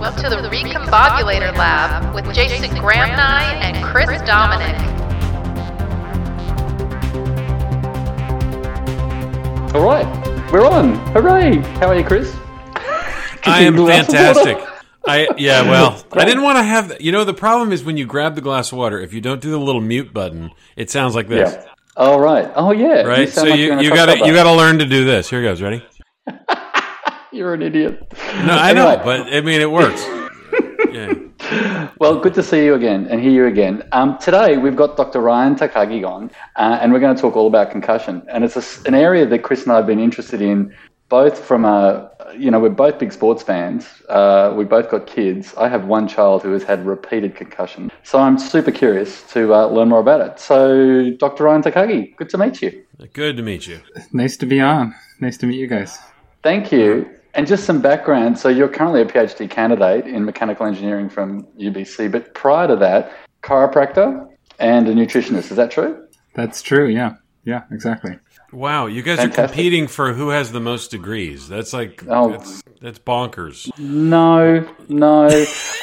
Welcome to the Recombobulator Lab with Jason Gramney and Chris Dominic. All right, we're on. Hooray! How are you, Chris? I am fantastic. I yeah, well, I didn't want to have. that. You know, the problem is when you grab the glass of water, if you don't do the little mute button, it sounds like this, Yeah. All right. Oh yeah. right? sound so like you you're in a you truck got to you got to learn to do this. Here goes. Ready? You're an idiot. No, I know, Anyway. but I mean, it works. Yeah. Well, good to see you again and hear you again. Um, today we've got Dr. Ryan Takagi on, uh, and we're going to talk all about concussion. And it's a s an area that Chris and I have been interested in, both from a, you know, we're both big sports fans. Uh, we both got kids. I have one child who has had repeated concussion, so I'm super curious to uh, learn more about it. So, Dr. Ryan Takagi, good to meet you. Good to meet you. Nice to be on. Nice to meet you guys. Thank you. And just some background. So you're currently a PhD candidate in mechanical engineering from UBC, but prior to that, chiropractor and a nutritionist. Is that true? That's true. Yeah. Yeah, exactly. Wow, you guys Fantastic. are competing for who has the most degrees. That's like Oh. that's, that's bonkers. No, no.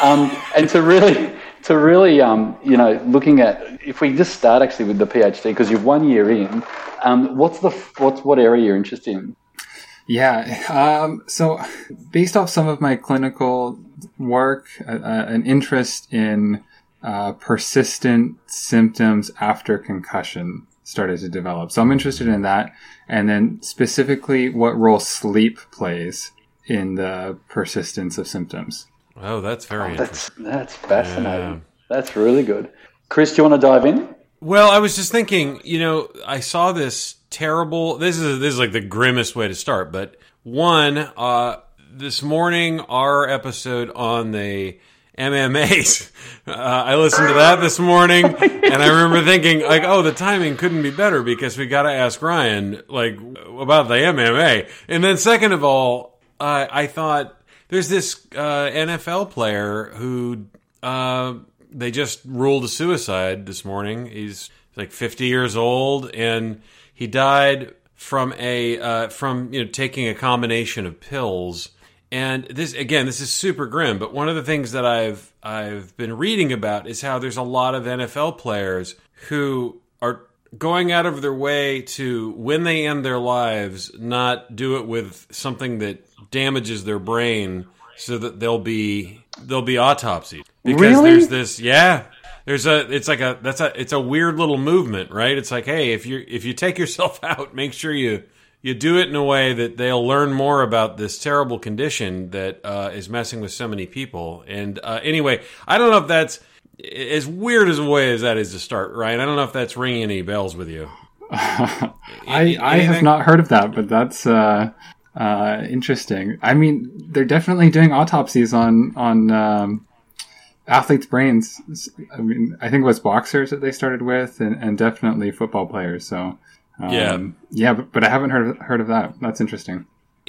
um, and to really, to really, um, you know, looking at if we just start actually with the PhD because you're one year in. Um, what's the what's what area you're interested in? Yeah. Um, so, based off some of my clinical work, uh, uh, an interest in uh, persistent symptoms after concussion started to develop. So, I'm interested in that. And then, specifically, what role sleep plays in the persistence of symptoms. Oh, that's very interesting. That's that's fascinating. Yeah. That's really good. Chris, do you want to dive in? Well, I was just thinking, you know, I saw this terrible. This is this is like the grimmest way to start, but one, uh, this morning our episode on the MMAs, uh, I listened to that this morning, and I remember thinking like, oh, the timing couldn't be better because we got to ask Ryan like about the MMA, and then second of all, uh, I thought there's this uh, NFL player who uh, they just ruled a suicide this morning. He's like 50 years old, and he died from a uh, from you know taking a combination of pills. And this again, this is super grim. But one of the things that I've I've been reading about is how there's a lot of NFL players who are going out of their way to when they end their lives not do it with something that damages their brain so that they'll be they'll be autopsies because Really? there's this yeah. There's a it's like a that's a it's a weird little movement right? It's like hey if you if you take yourself out make sure you you do it in a way that they'll learn more about this terrible condition that uh, is messing with so many people. And uh, anyway i don't know if that's as weird as a way as that is to start right i don't know if that's ringing any bells with you. I, I have not heard of that, but that's uh, uh, interesting. I mean, they're definitely doing autopsies on on um, athletes' brains. I mean, I think it was boxers that they started with, and, and definitely football players. So, um, Yeah. yeah, but, but I haven't heard of, heard of that. That's interesting.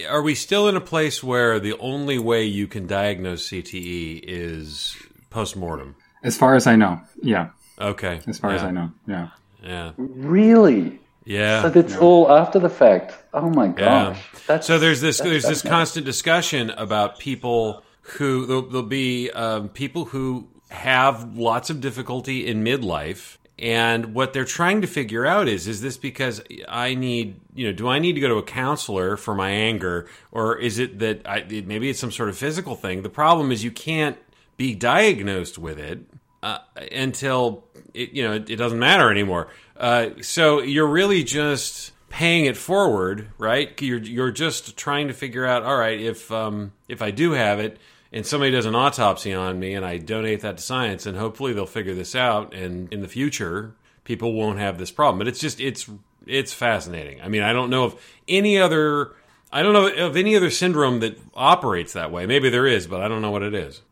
are we still in a place where the only way you can diagnose cte is post-mortem As far as I know, yeah. okay As far as I know, yeah. yeah Really? Yeah So that's all after the fact. Oh my gosh. That's, So there's this that's there's this constant discussion about people who there'll, there'll be um, people who have lots of difficulty in midlife, and what they're trying to figure out is is this because I need you know do I need to go to a counselor for my anger, or is it that I it- maybe it's some sort of physical thing? The problem is you can't be diagnosed with it uh, until it, you know it, it doesn't matter anymore. Uh, so you're really just paying it forward, right? You're you're just trying to figure out. All right, if um, if I do have it, and somebody does an autopsy on me, and I donate that to science, and hopefully they'll figure this out, and in the future people won't have this problem. But it's just it's it's fascinating. I mean, I don't know of any other. I don't know of any other syndrome that operates that way. Maybe there is, but I don't know what it is.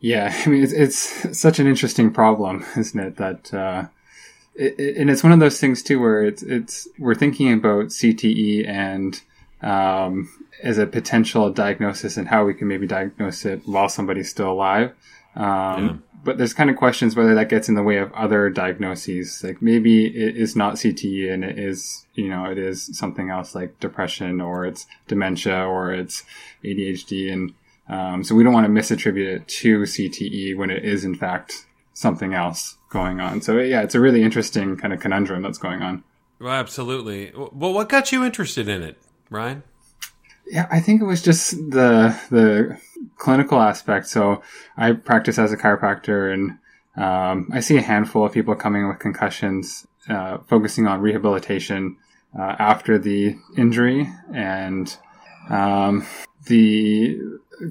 Yeah, I mean, it's, it's such an interesting problem, isn't it? That, uh, it, it- and it's one of those things too, where it's it's we're thinking about CTE and um, as a potential diagnosis and how we can maybe diagnose it while somebody's still alive. Um, But there's kind of questions whether that gets in the way of other diagnoses. Like maybe it is not CTE and it is, you know, it is something else like depression or it's dementia or it's ADHD and Um, so we don't want to misattribute it to CTE when it is in fact something else going on. So yeah, it's a really interesting kind of conundrum that's going on. Well, absolutely. Well, what got you interested in it, Ryan? Yeah, I think it was just the the clinical aspect. So I practice as a chiropractor, and um, I see a handful of people coming with concussions, uh, focusing on rehabilitation uh, after the injury, and um, the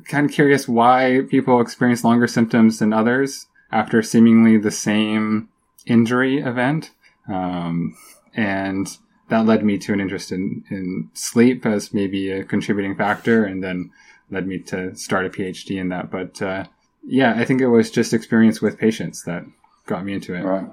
kind of curious why people experience longer symptoms than others after seemingly the same injury event. Um, and that led me to an interest in, in sleep as maybe a contributing factor and then led me to start a PhD in that. But uh, yeah, I think it was just experience with patients that got me into it. Right.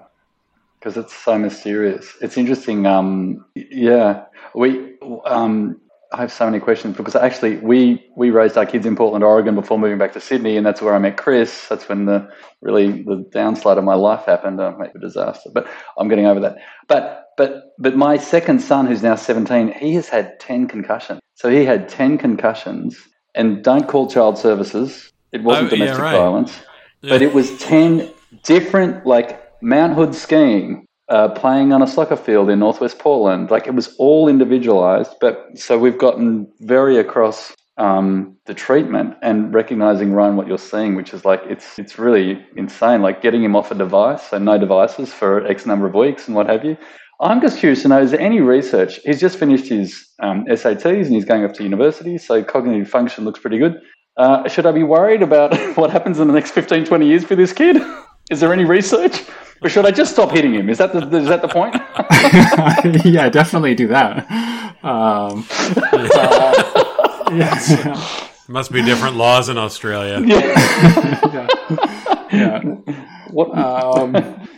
Because it's so mysterious. It's interesting. Um, yeah, we um, I have so many questions because actually we we raised our kids in Portland, Oregon before moving back to Sydney, and that's where I met Chris. That's when the really the downslide of my life happened, I uh, a disaster. But I'm getting over that. But but but my second son, who's now 17, he has had 10 concussions. So he had 10 concussions, and don't call child services. It wasn't oh, domestic yeah, right. violence, yeah. but it was 10 different like Mount Hood skiing uh, playing on a soccer field in Northwest Portland. Like it was all individualized, but so we've gotten very across um, the treatment and recognizing Ryan what you're seeing, which is like it's it's really insane. Like getting him off a device, so no devices for X number of weeks and what have you. I'm just curious to know: is there any research? He's just finished his um, SATs and he's going off to university, so cognitive function looks pretty good. Uh, should I be worried about what happens in the next 15, 20 years for this kid? Is there any research? Or should I just stop hitting him? Is that the, is that the point? yeah, definitely do that. Um, uh, yeah. Must be different laws in Australia. Yeah. yeah. yeah. What? Um,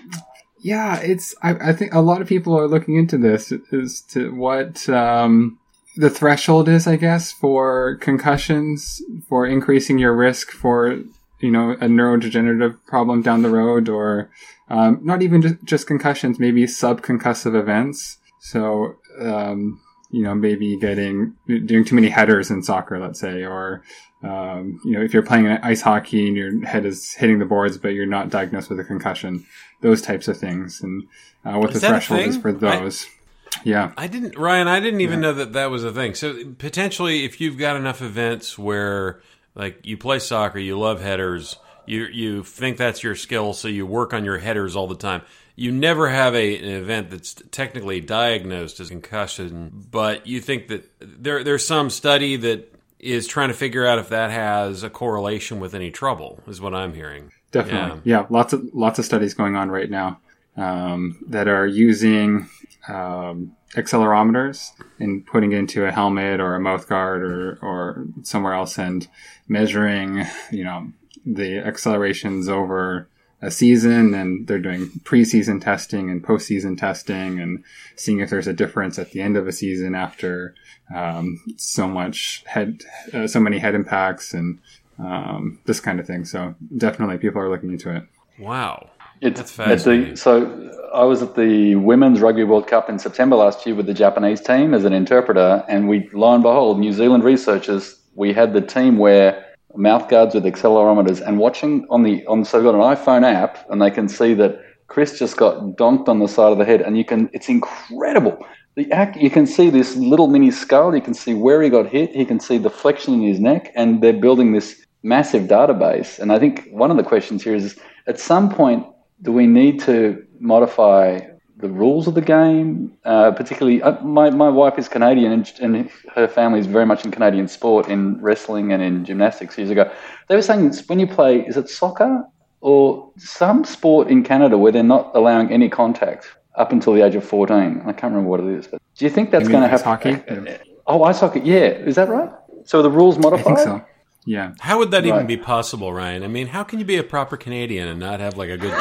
yeah, it's. I, I, think a lot of people are looking into this as to what um, the threshold is, I guess, for concussions, for increasing your risk for you know a neurodegenerative problem down the road, or um, not even just, just, concussions, maybe subconcussive events. So, um, you know, maybe getting, doing too many headers in soccer, let's say, or, um, you know, if you're playing ice hockey and your head is hitting the boards, but you're not diagnosed with a concussion, those types of things. And uh, what is the threshold is for those. I, yeah. I didn't, Ryan, I didn't even yeah. know that that was a thing. So potentially, if you've got enough events where, like, you play soccer, you love headers, you you think that's your skill, so you work on your headers all the time. You never have a, an event that's technically diagnosed as concussion, but you think that there there's some study that is trying to figure out if that has a correlation with any trouble. Is what I'm hearing. Definitely, yeah. yeah lots of lots of studies going on right now um, that are using um, accelerometers and putting it into a helmet or a mouth guard or or somewhere else and measuring, you know, the accelerations over a season and they're doing preseason testing and postseason testing and seeing if there's a difference at the end of a season after um, so much head, uh, so many head impacts and um, this kind of thing. So definitely people are looking into it. Wow. It's, That's fascinating. The, so I was at the Women's Rugby World Cup in September last year with the Japanese team as an interpreter, and we, lo and behold, New Zealand researchers, we had the team wear mouth guards with accelerometers and watching on the on so they've got an iPhone app and they can see that Chris just got donked on the side of the head and you can it's incredible. The act you can see this little mini skull, you can see where he got hit, he can see the flexion in his neck, and they're building this massive database. And I think one of the questions here is at some point do we need to modify the rules of the game. Uh, particularly, uh, my, my wife is Canadian and, and, her family is very much in Canadian sport, in wrestling and in gymnastics years ago. They were saying when you play, is it soccer or some sport in Canada where they're not allowing any contact up until the age of 14? I can't remember what it is. But do you think that's going to happen? Hockey? Oh, ice hockey. Yeah. Is that right? So the rules modified? I think so. Yeah. How would that right. even be possible, Ryan? I mean, how can you be a proper Canadian and not have like a good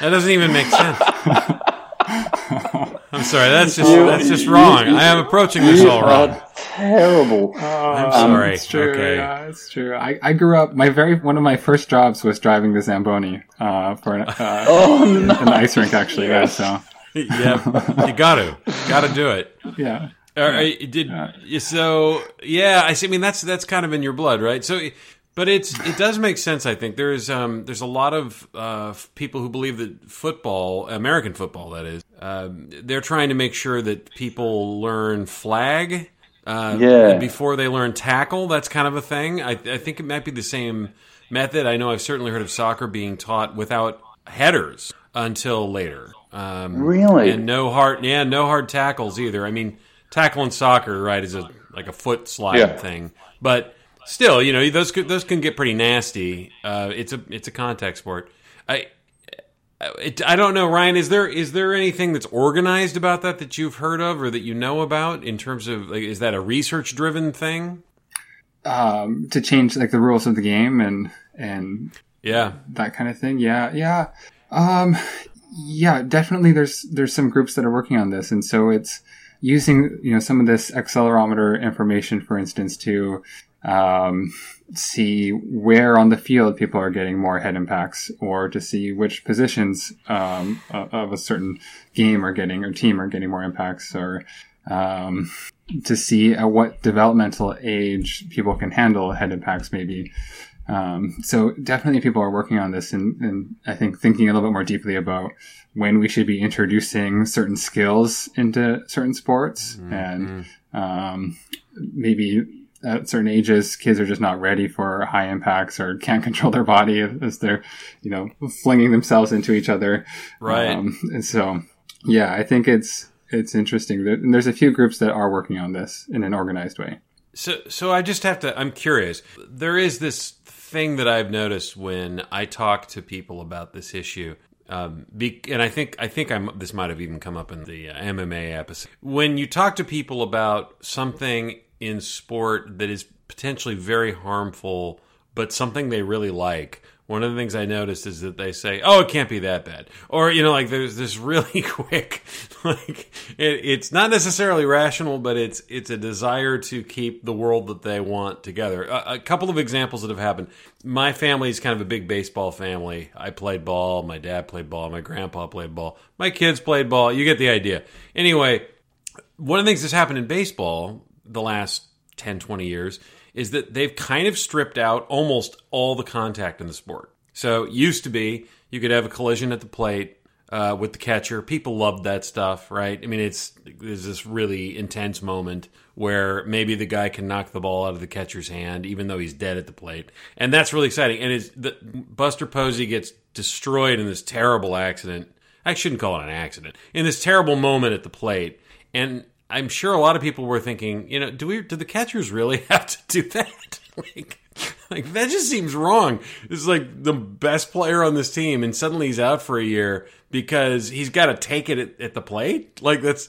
that doesn't even make sense. I'm sorry. That's just you, that's just wrong. You, I am approaching this all wrong. Terrible. I'm um, sorry. It's true. Okay. Yeah, it's true. I, I grew up. My very one of my first jobs was driving the Zamboni uh, for an, uh, oh, no. an ice rink. Actually, yes. yeah. So yeah, you got to, got to do it. Yeah. All right, did so? Yeah, I see. I mean, that's that's kind of in your blood, right? So, but it's it does make sense. I think there's um there's a lot of uh, people who believe that football, American football, that is, um, they're trying to make sure that people learn flag. Uh, Yeah. Before they learn tackle, that's kind of a thing. I, I think it might be the same method. I know I've certainly heard of soccer being taught without headers until later. Um, Really? and no hard, yeah, no hard tackles either. I mean, tackle in soccer, right, is a like a foot slide Yeah. thing, but still, you know, those could, those can get pretty nasty. Uh, it's a it's a contact sport. I. It, I don't know, Ryan. Is there is there anything that's organized about that that you've heard of or that you know about in terms of like is that a research driven thing? um, to change like the rules of the game and and Yeah, that kind of thing. Yeah, yeah, um, yeah. Definitely, there's there's some groups that are working on this, and so it's using you know some of this accelerometer information, for instance, to um, see where on the field people are getting more head impacts, or to see which positions um, of a certain game are getting or team are getting more impacts, or um, to see at what developmental age people can handle head impacts, maybe. Um, so definitely people are working on this and, and I think thinking a little bit more deeply about when we should be introducing certain skills into certain sports and um, maybe at certain ages kids are just not ready for high impacts or can't control their body as they're you know flinging themselves into each other Right. um, and so yeah i think it's it's interesting and there's a few groups that are working on this in an organized way So, so I just have to. I'm curious. There is this thing that I've noticed when I talk to people about this issue, um, be, and I think I think I'm. This might have even come up in the uh, MMA episode. When you talk to people about something in sport that is potentially very harmful, but something they really like. One of the things I noticed is that they say, "Oh, it can't be that bad," or you know, like there's this really quick, like it, it's not necessarily rational, but it's it's a desire to keep the world that they want together. A, a couple of examples that have happened. My family is kind of a big baseball family. I played ball. My dad played ball. My grandpa played ball. My kids played ball. You get the idea. Anyway, one of the things that's happened in baseball the last 10, 20 years is that they've kind of stripped out almost all the contact in the sport. So it used to be you could have a collision at the plate uh, with the catcher. People loved that stuff, right? I mean, it's there's this really intense moment where maybe the guy can knock the ball out of the catcher's hand, even though he's dead at the plate, and that's really exciting. And it's the, Buster Posey gets destroyed in this terrible accident. I shouldn't call it an accident. In this terrible moment at the plate, and I'm sure a lot of people were thinking, you know, do we do the catchers really have to do that? like, like that just seems wrong. This is like the best player on this team, and suddenly he's out for a year because he's got to take it at, at the plate. Like that's.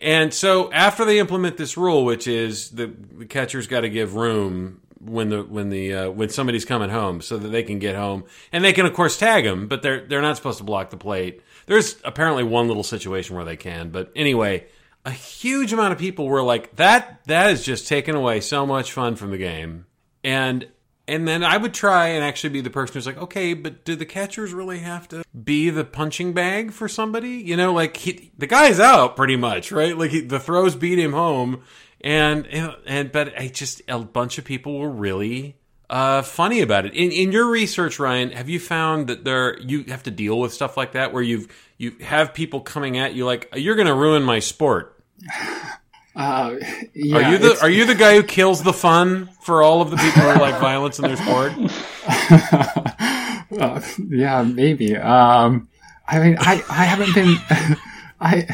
And so after they implement this rule, which is the, the catcher's got to give room when the when the uh, when somebody's coming home, so that they can get home, and they can of course tag him, but they're they're not supposed to block the plate. There's apparently one little situation where they can, but anyway, a huge amount of people were like that. That is just taking away so much fun from the game, and and then I would try and actually be the person who's like, okay, but do the catchers really have to be the punching bag for somebody? You know, like he, the guy's out pretty much, right? Like he, the throws beat him home, and and, but I just a bunch of people were really uh, funny about it. In in your research, Ryan, have you found that there you have to deal with stuff like that where you've you have people coming at you like you're going to ruin my sport? Uh, yeah, Are you the are you the guy who kills the fun for all of the people who like violence in their sport? Uh, yeah, maybe. Um, I mean, I, I haven't been, I,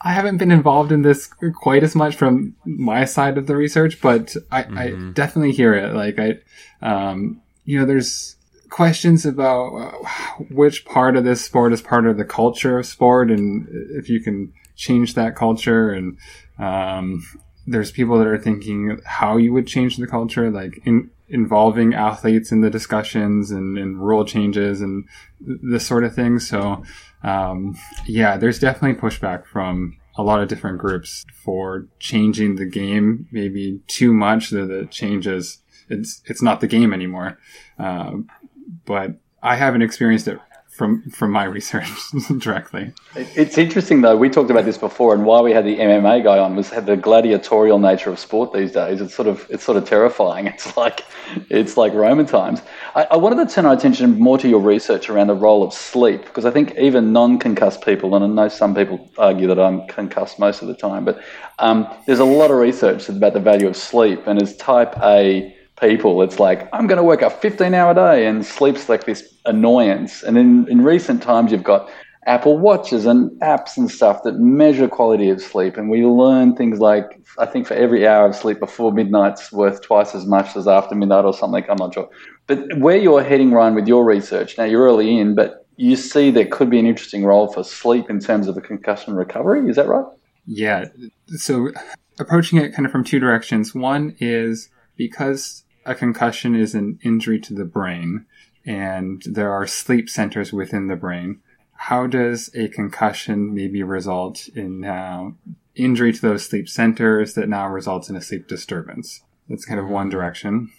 I haven't been involved in this quite as much from my side of the research, but I, I definitely hear it. Like I, um, you know, there's questions about uh, which part of this sport is part of the culture of sport, and if you can change that culture, and um, there's people that are thinking how you would change the culture, like in involving athletes in the discussions and, and rule changes and th- this sort of thing. So, um, yeah, there's definitely pushback from a lot of different groups for changing the game maybe too much that changes. It's it's not the game anymore. Um, but I haven't experienced it from from my research directly. It's interesting though. We talked about this before, and why we had the MMA guy on was had the gladiatorial nature of sport these days. It's sort of it's sort of terrifying. It's like it's like Roman times. I, I wanted to turn our attention more to your research around the role of sleep because I think even non-concussed people, and I know some people argue that I'm concussed most of the time, but um, there's a lot of research about the value of sleep, and as Type A people, it's like, I'm going to work a 15 hour day and sleep's like this annoyance. And in, in recent times, you've got Apple Watches and apps and stuff that measure quality of sleep. And we learn things like, I think for every hour of sleep before midnight's worth twice as much as after midnight or something. I'm not sure. But where you're heading, Ryan, with your research, now you're early in, but you see there could be an interesting role for sleep in terms of a concussion recovery. Is that right? Yeah. So approaching it kind of from two directions. One is because a concussion is an injury to the brain and there are sleep centers within the brain. How does a concussion maybe result in uh, injury to those sleep centers that now results in a sleep disturbance? That's kind of one direction.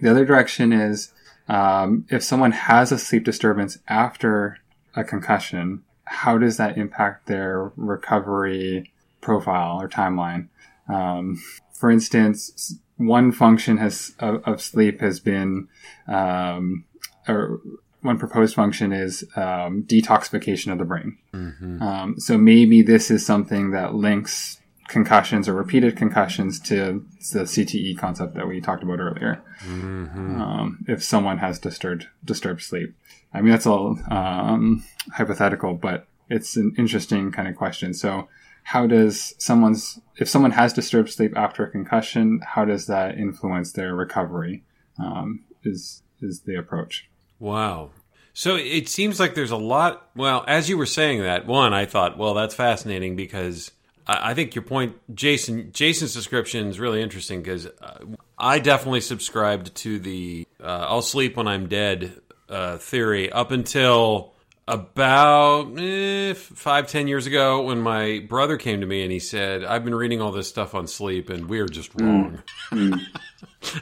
The other direction is um, if someone has a sleep disturbance after a concussion, how does that impact their recovery profile or timeline? Um, for instance, one function has of, of sleep has been, um, or one proposed function is um, detoxification of the brain. Mm-hmm. Um, so maybe this is something that links concussions or repeated concussions to the CTE concept that we talked about earlier. Mm-hmm. Um, if someone has disturbed disturbed sleep, I mean that's all um, hypothetical, but it's an interesting kind of question. So how does someone's if someone has disturbed sleep after a concussion how does that influence their recovery um, is is the approach. Wow. So it seems like there's a lot well as you were saying that one i thought well that's fascinating because i, I think your point jason jason's description is really interesting because uh, i definitely subscribed to the uh, i'll sleep when i'm dead uh, theory up until about eh, five ten years ago when my brother came to me and he said i've been reading all this stuff on sleep and we're just mm. wrong. Mm.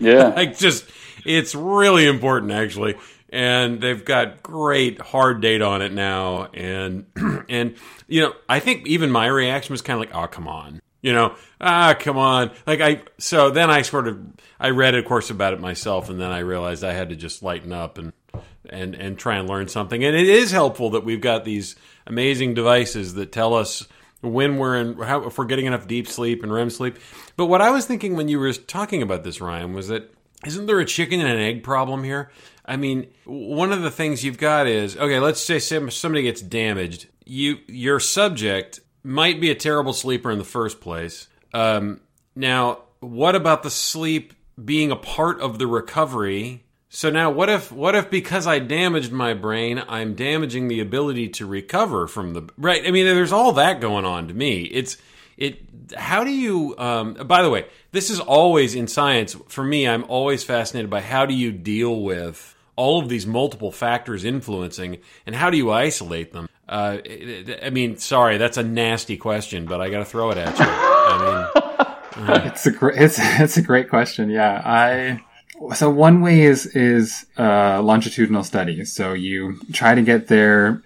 yeah. Like just it's really important actually. And they've got great hard data on it now. And and you know i think even my reaction was kind of like oh come on. You know ah come on. Like i so then i sort of i read of course about it myself. And then i realized i had to just lighten up and and and try and learn something. And it is helpful that we've got these amazing devices that tell us when we're in how, if we're getting enough deep sleep and REM sleep. But what I was thinking when you were talking about this, Ryan, was that isn't there a chicken and an egg problem here? I mean, one of the things you've got is okay. Let's say somebody gets damaged. You your subject might be a terrible sleeper in the first place. Um, now, what about the sleep being a part of the recovery so now what if what if because I damaged my brain, I'm damaging the ability to recover from the right? I mean, there's all that going on to me. It's it how do you um, by the way, this is always in science for me, I'm always fascinated by how do you deal with all of these multiple factors influencing and how do you isolate them? Uh, I mean, sorry, that's a nasty question, but I got to throw it at you. I mean, uh, it's a great, it's, it's a great question. Yeah, I so one way is is uh, longitudinal studies. So you try to get their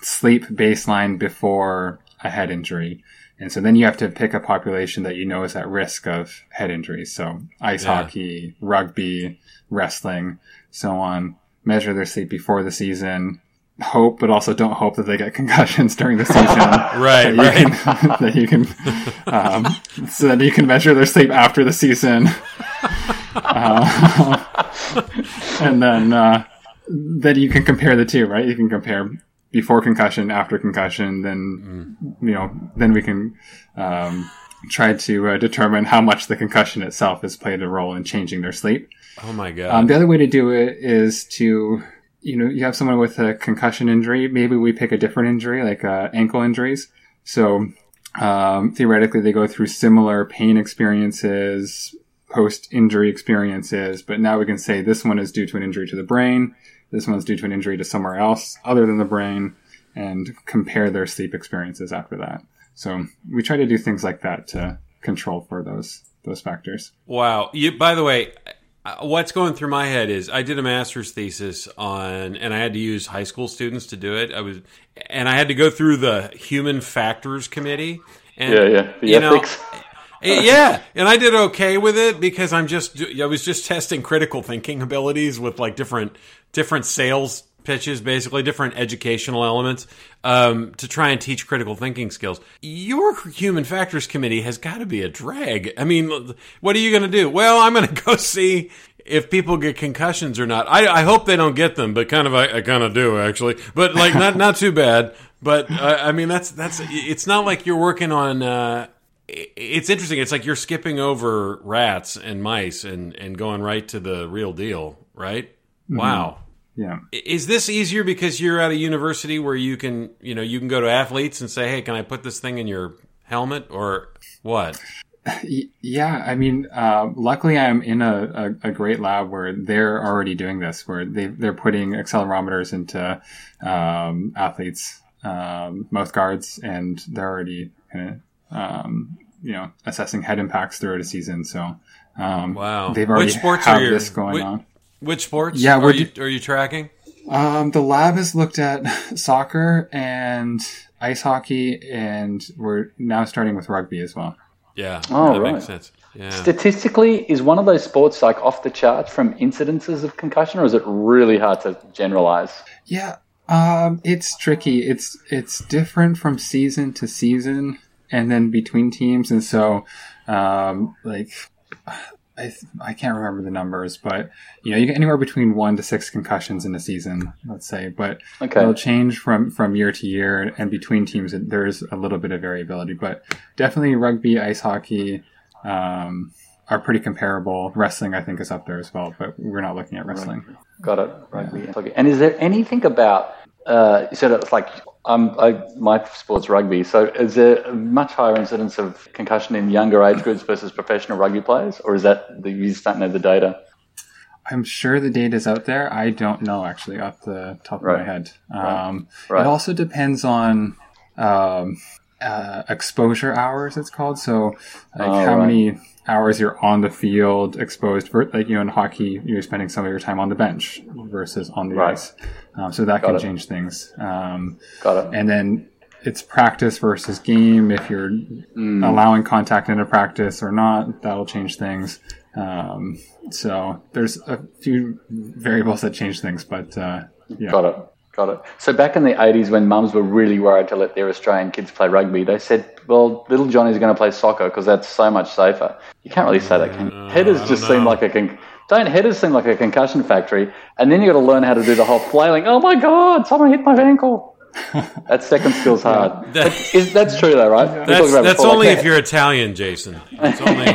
sleep baseline before a head injury, and so then you have to pick a population that you know is at risk of head injuries. So ice yeah. hockey, rugby, wrestling, so on. Measure their sleep before the season. Hope, but also don't hope that they get concussions during the season. right, that right. Can, that you can, um, so that you can measure their sleep after the season. Uh, and then uh, then you can compare the two, right? You can compare before concussion, after concussion. Then mm. you know, then we can um, try to uh, determine how much the concussion itself has played a role in changing their sleep. Oh my god! Um, the other way to do it is to you know you have someone with a concussion injury. Maybe we pick a different injury, like uh, ankle injuries. So um, theoretically, they go through similar pain experiences, post injury experiences, but now we can say this one is due to an injury to the brain, this one's due to an injury to somewhere else other than the brain, and compare their sleep experiences after that. So we try to do things like that to control for those those factors. Wow. You, by the way, uh, what's going through my head is I did a master's thesis on, and I had to use high school students to do it. I was, and I had to go through the human factors committee. And, Yeah, yeah. The you know, ethics. Eh, yeah, and I did okay with it because I'm just I was just testing critical thinking abilities with like different different sales pitches, basically different educational elements um, to try and teach critical thinking skills. Your human factors committee has got to be a drag. I mean, what are you going to do? Well, I'm going to go see if people get concussions or not. I, I hope they don't get them, but kind of I, I kind of do actually. But like not not too bad. But uh, I mean that's that's it's not like you're working on. Uh, it's interesting. It's like you're skipping over rats and mice and, and going right to the real deal, right? Wow. Yeah. Is this easier because you're at a university where you can, you know, you can go to athletes and say, "Hey, can I put this thing in your helmet?" or what? Yeah, I mean, uh, luckily I'm in a, a, a great lab where they're already doing this, where they, they're putting accelerometers into um, athletes' um, mouth guards, and they're already kind of, um, you know, assessing head impacts throughout a season. So, um, Wow. they've already Which sports have are you- this going which- on. Which sports? Yeah, are you are you tracking? Um, the lab has looked at soccer and ice hockey, and we're now starting with rugby as well. Yeah, Oh, that right. makes sense. Yeah. Statistically, is one of those sports like off the charts from incidences of concussion, or is it really hard to generalize? Yeah, um, it's tricky. It's it's different from season to season, and then between teams, and so, um, like, I th- I can't remember the numbers, but you know, you get anywhere between one to six concussions in a season, let's say, but Okay. it'll change from from year to year, and between teams, there's a little bit of variability, but definitely rugby, ice hockey. Um, are pretty comparable. Wrestling, I think, is up there as well, but we're not looking at wrestling. Got it. Rugby. Okay. And is there anything about? Uh, you said it's like um, I, my sport's rugby. So is there a much higher incidence of concussion in younger age groups versus professional rugby players, or is that the, you just don't know the data? I'm sure the data's out there. I don't know actually off the top of my head. Um, Right. It also depends on um, uh, exposure hours. It's called so like Oh, how right. many hours you're on the field exposed. For, like you know in hockey, you're spending some of your time on the bench versus on the Right. ice. Um, so that Got can it. change things. Um, Got it. and then it's practice versus game. If you're Mm. allowing contact into practice or not, that'll change things. Um, so there's a few variables that change things, but uh, yeah, Got it. Got it. So back in the 80s, when mums were really worried to let their Australian kids play rugby, they said, well, little Johnny's going to play soccer because that's so much safer. You can't really say that. Can you? Headers just seem like a con- don't headers seem like a concussion factory, and then you got to learn how to do the whole flailing. Oh my god, someone hit my ankle. that second skill's hard. That- But that's true though, right? That's only if you're Italian, Jason. That's only.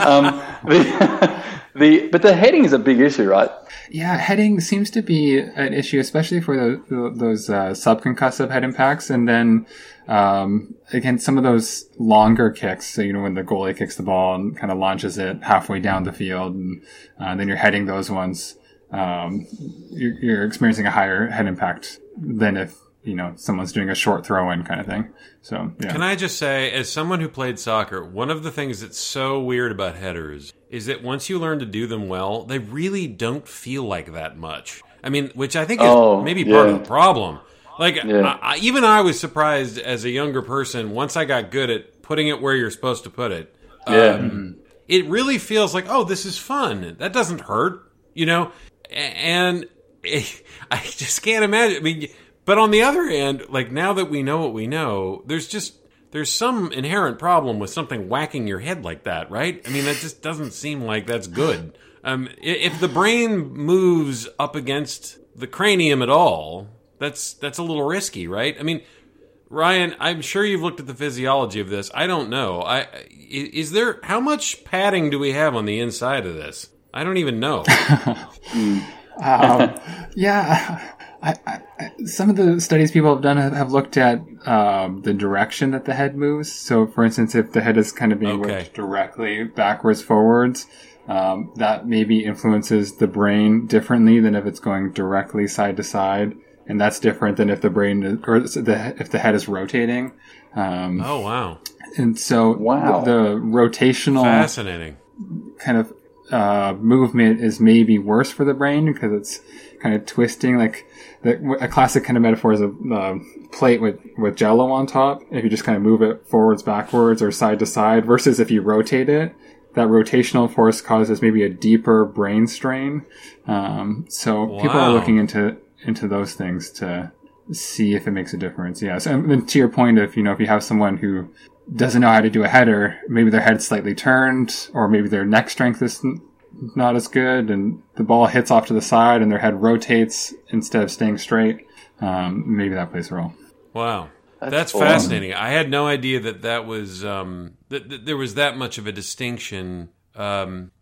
um, the, the but the heading is a big issue, right? yeah, heading seems to be an issue, especially for the, those uh, subconcussive head impacts, and then um, again some of those longer kicks. So you know when the goalie kicks the ball and kind of launches it halfway down the field, and uh, then you're heading those ones. Um, you're, you're experiencing a higher head impact than if you know someone's doing a short throw in kind of thing. So yeah. Can I just say, as someone who played soccer, one of the things that's so weird about headers is that once you learn to do them well, they really don't feel like that much. I mean, which I think is Oh, maybe part yeah. of the problem. Like, Yeah. I, I, even I was surprised as a younger person once I got good at putting it where you're supposed to put it. Yeah. Um, it really feels like, oh, this is fun. That doesn't hurt, you know? And it, I just can't imagine. I mean, but on the other hand, like now that we know what we know, there's just there's some inherent problem with something whacking your head like that, right? I mean, that just doesn't seem like that's good. Um, if the brain moves up against the cranium at all, that's that's a little risky, right? I mean, Ryan, I'm sure you've looked at the physiology of this. I don't know. I is there how much padding do we have on the inside of this? I don't even know. um, yeah, I, I, I, some of the studies people have done have, have looked at um, the direction that the head moves. So, for instance, if the head is kind of being Okay. whipped directly backwards, forwards, um, that maybe influences the brain differently than if it's going directly side to side, and that's different than if the brain is, or the if the head is rotating. Um, oh wow, and so Wow. the, the rotational fascinating. kind of uh, movement is maybe worse for the brain because it's kind of twisting. Like the, a classic kind of metaphor is a uh, plate with with Jello on top. If you just kind of move it forwards, backwards, or side to side, versus if you rotate it, that rotational force causes maybe a deeper brain strain. Um, so people are looking into into those things to see if it makes a difference. Yes, and then to your point, if you know if you have someone who doesn't know how to do a header, maybe their head's slightly turned, or maybe their neck strength is not as good, and the ball hits off to the side, and their head rotates instead of staying straight. Um, maybe that plays a role. Wow. That's, That's awesome. fascinating. I had no idea that that was um, that, that there was that much of a distinction. Um,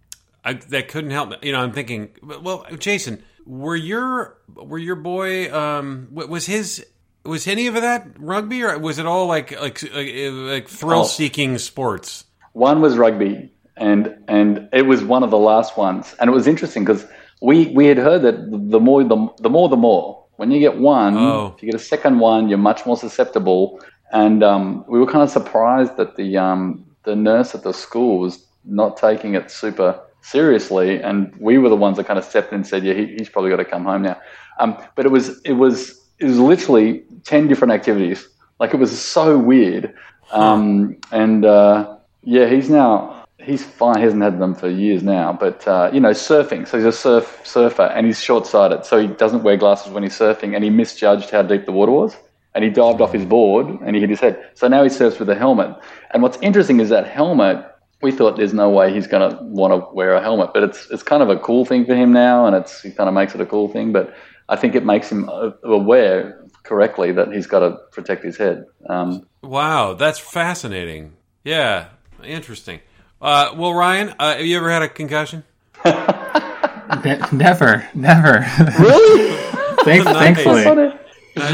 I, that couldn't help. me. You know, I'm thinking. Well, Jason, were your were your boy um, was his was any of that rugby or was it all like like like, like thrill seeking sports? One was rugby, and and it was one of the last ones. And it was interesting because we we had heard that the more the, the more the more. When you get one, Oh. if you get a second one, you're much more susceptible. And um, we were kind of surprised that the um, the nurse at the school was not taking it super seriously, and we were the ones that kind of stepped in and said, "Yeah, he, he's probably got to come home now." Um, but it was it was it was literally ten different activities. Like it was so weird. Um, and uh, yeah, he's now he's fine. He hasn't had them for years now. But uh, you know, surfing. So he's a surf surfer, and he's short sighted, so he doesn't wear glasses when he's surfing, and he misjudged how deep the water was. And he dived off his board and he hit his head. So now he surfs with a helmet. And what's interesting is that helmet we thought there's no way he's going to want to wear a helmet, but it's it's kind of a cool thing for him now, and it's it kind of makes it a cool thing. But I think it makes him uh, aware correctly that he's got to protect his head. Um, Wow, that's fascinating. Yeah, interesting. Uh, well, Ryan, uh, have you ever had a concussion? Ne- never, never. really? Thank, Thankfully, Uh,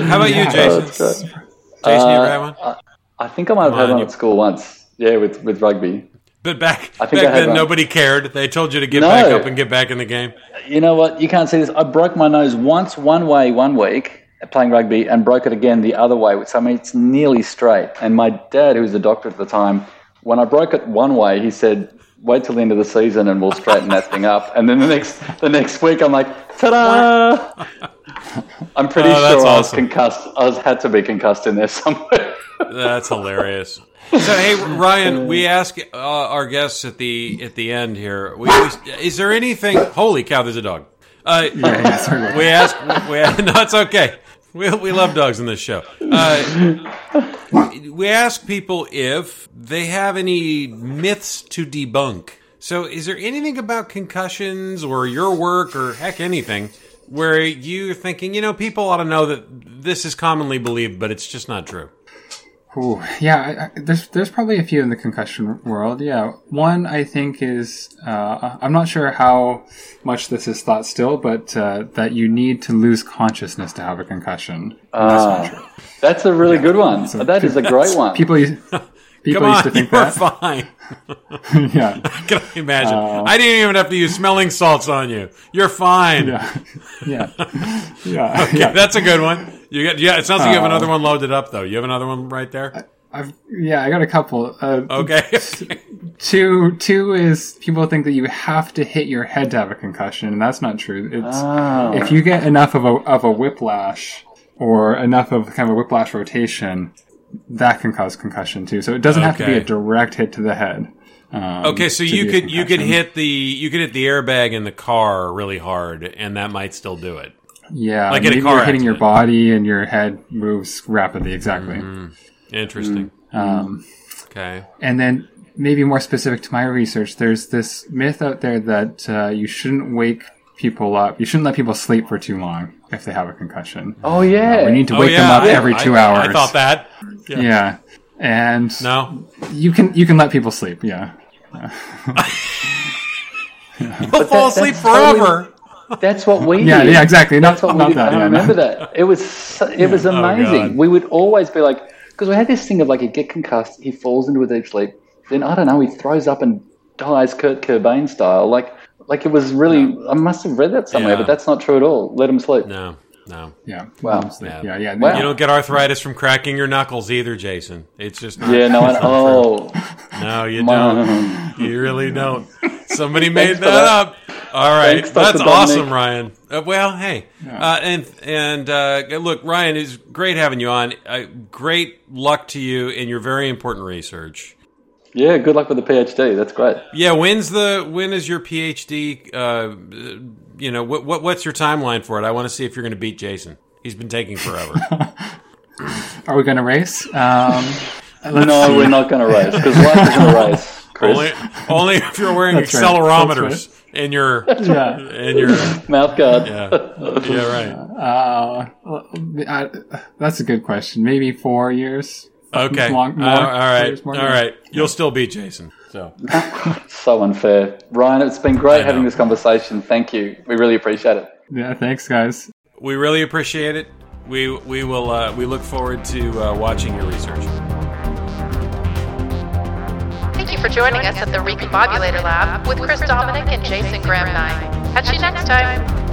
how about you, Jason? That's great. Jason, you ever had one? Uh, I think I might have Come had on, one you- at school once. Yeah, with with rugby. But back I think back I had then, one. nobody cared. They told you to get No. back up and get back in the game. You know what? You can't see this. I broke my nose once one way one week playing rugby and broke it again the other way. So I mean, it's nearly straight. And my dad, who was a doctor at the time, when I broke it one way, he said, "Wait till the end of the season and we'll straighten that thing up." And then the next the next week, I'm like, "Ta-da!" I'm pretty Oh, sure I was concussed. I was had to be concussed in there somewhere. That's hilarious. So hey, Ryan, we ask uh, our guests at the at the end here. We, we, is there anything? Holy cow! There's a dog. Uh, yeah, yeah, sorry we ask. We, no, it's okay. We, we love dogs in this show. Uh, we ask people if they have any myths to debunk. So, is there anything about concussions or your work or heck anything where you're thinking, you know, people ought to know that this is commonly believed, but it's just not true? Ooh, yeah, I, I, there's there's probably a few in the concussion world. Yeah, one I think is uh, I'm not sure how much this is thought still, but uh, that you need to lose consciousness to have a concussion. That's not true. Ah, that's a really good one. that is a great one. People people Come used on, to think you're that. fine. yeah, Can I imagine? Uh, I didn't even have to use smelling salts on you. You're fine. yeah, yeah, yeah. Okay, yeah. that's a good one. You got yeah. It sounds like you have Uh, another one loaded up though. You have another one right there. I've, yeah, I got a couple. Uh, Okay. Two, two is people think that you have to hit your head to have a concussion, and that's not true. It's Ah. if you get enough of a of a whiplash or enough of kind of a whiplash rotation, that can cause concussion too. So it doesn't have to be a direct hit to the head. Um, okay, so you could you could hit the you could hit the airbag in the car really hard, and that might still do it. yeah, like in a car you're hitting your body and your head moves rapidly. Exactly. Interesting. Um, Okay. And then maybe more specific to my research, there's this myth out there that uh, you shouldn't wake people up. You shouldn't let people sleep for too long if they have a concussion. oh yeah. We need to Oh wake yeah, them up I- every I- two hours. I thought that. Yeah. And No, you can you can let people sleep. Yeah. you'll fall asleep that's totally- forever. That's what we Yeah. did. Yeah. Exactly. Not That's what not we did. that. I Yeah, remember no. that. It was it was Oh, amazing. God. we would always be like, because we had this thing of like, he get concussed, he falls into a deep sleep, then I don't know, he throws up and dies Kurt Cobain style. Like, like it was really. I must have read that somewhere, Yeah. but that's not true at all. Let him sleep. No. No. Yeah. Well. Yeah. Yeah. Yeah. Wow. You don't get arthritis from cracking your knuckles either, Jason. It's just not. Yeah, no, I, oh, No, you man. don't. You really don't. Somebody made that that. up. All right, Thanks, that's awesome, Ryan. Uh, well, hey, uh, and and uh, look, Ryan, it's great having you on. Uh, great luck to you in your very important research. yeah, good luck with the PhD. That's great. Yeah, when's the when is your PhD? Uh, you know, what, what what's your timeline for it? I want to see if you're going to beat Jason. He's been taking forever. Are we going to race? Um, No, we're not going to race because life isn't a race, Chris. only only if you're wearing That's right. accelerometers in your yeah. in your Mouth guard. yeah yeah right. Uh, I, that's a good question. Maybe four years. Okay. Long- more, Uh, all right. years, all years. right. You'll still beat Jason. So So unfair. Ryan, it's been great having this conversation. Thank you. We really appreciate it. Yeah. Thanks, guys. we really appreciate it. We we will uh, we look forward to uh, watching your research. Thank you for joining us at the Recombobulator Lab with Chris Dominic and Jason Graham Nye. Catch you next time.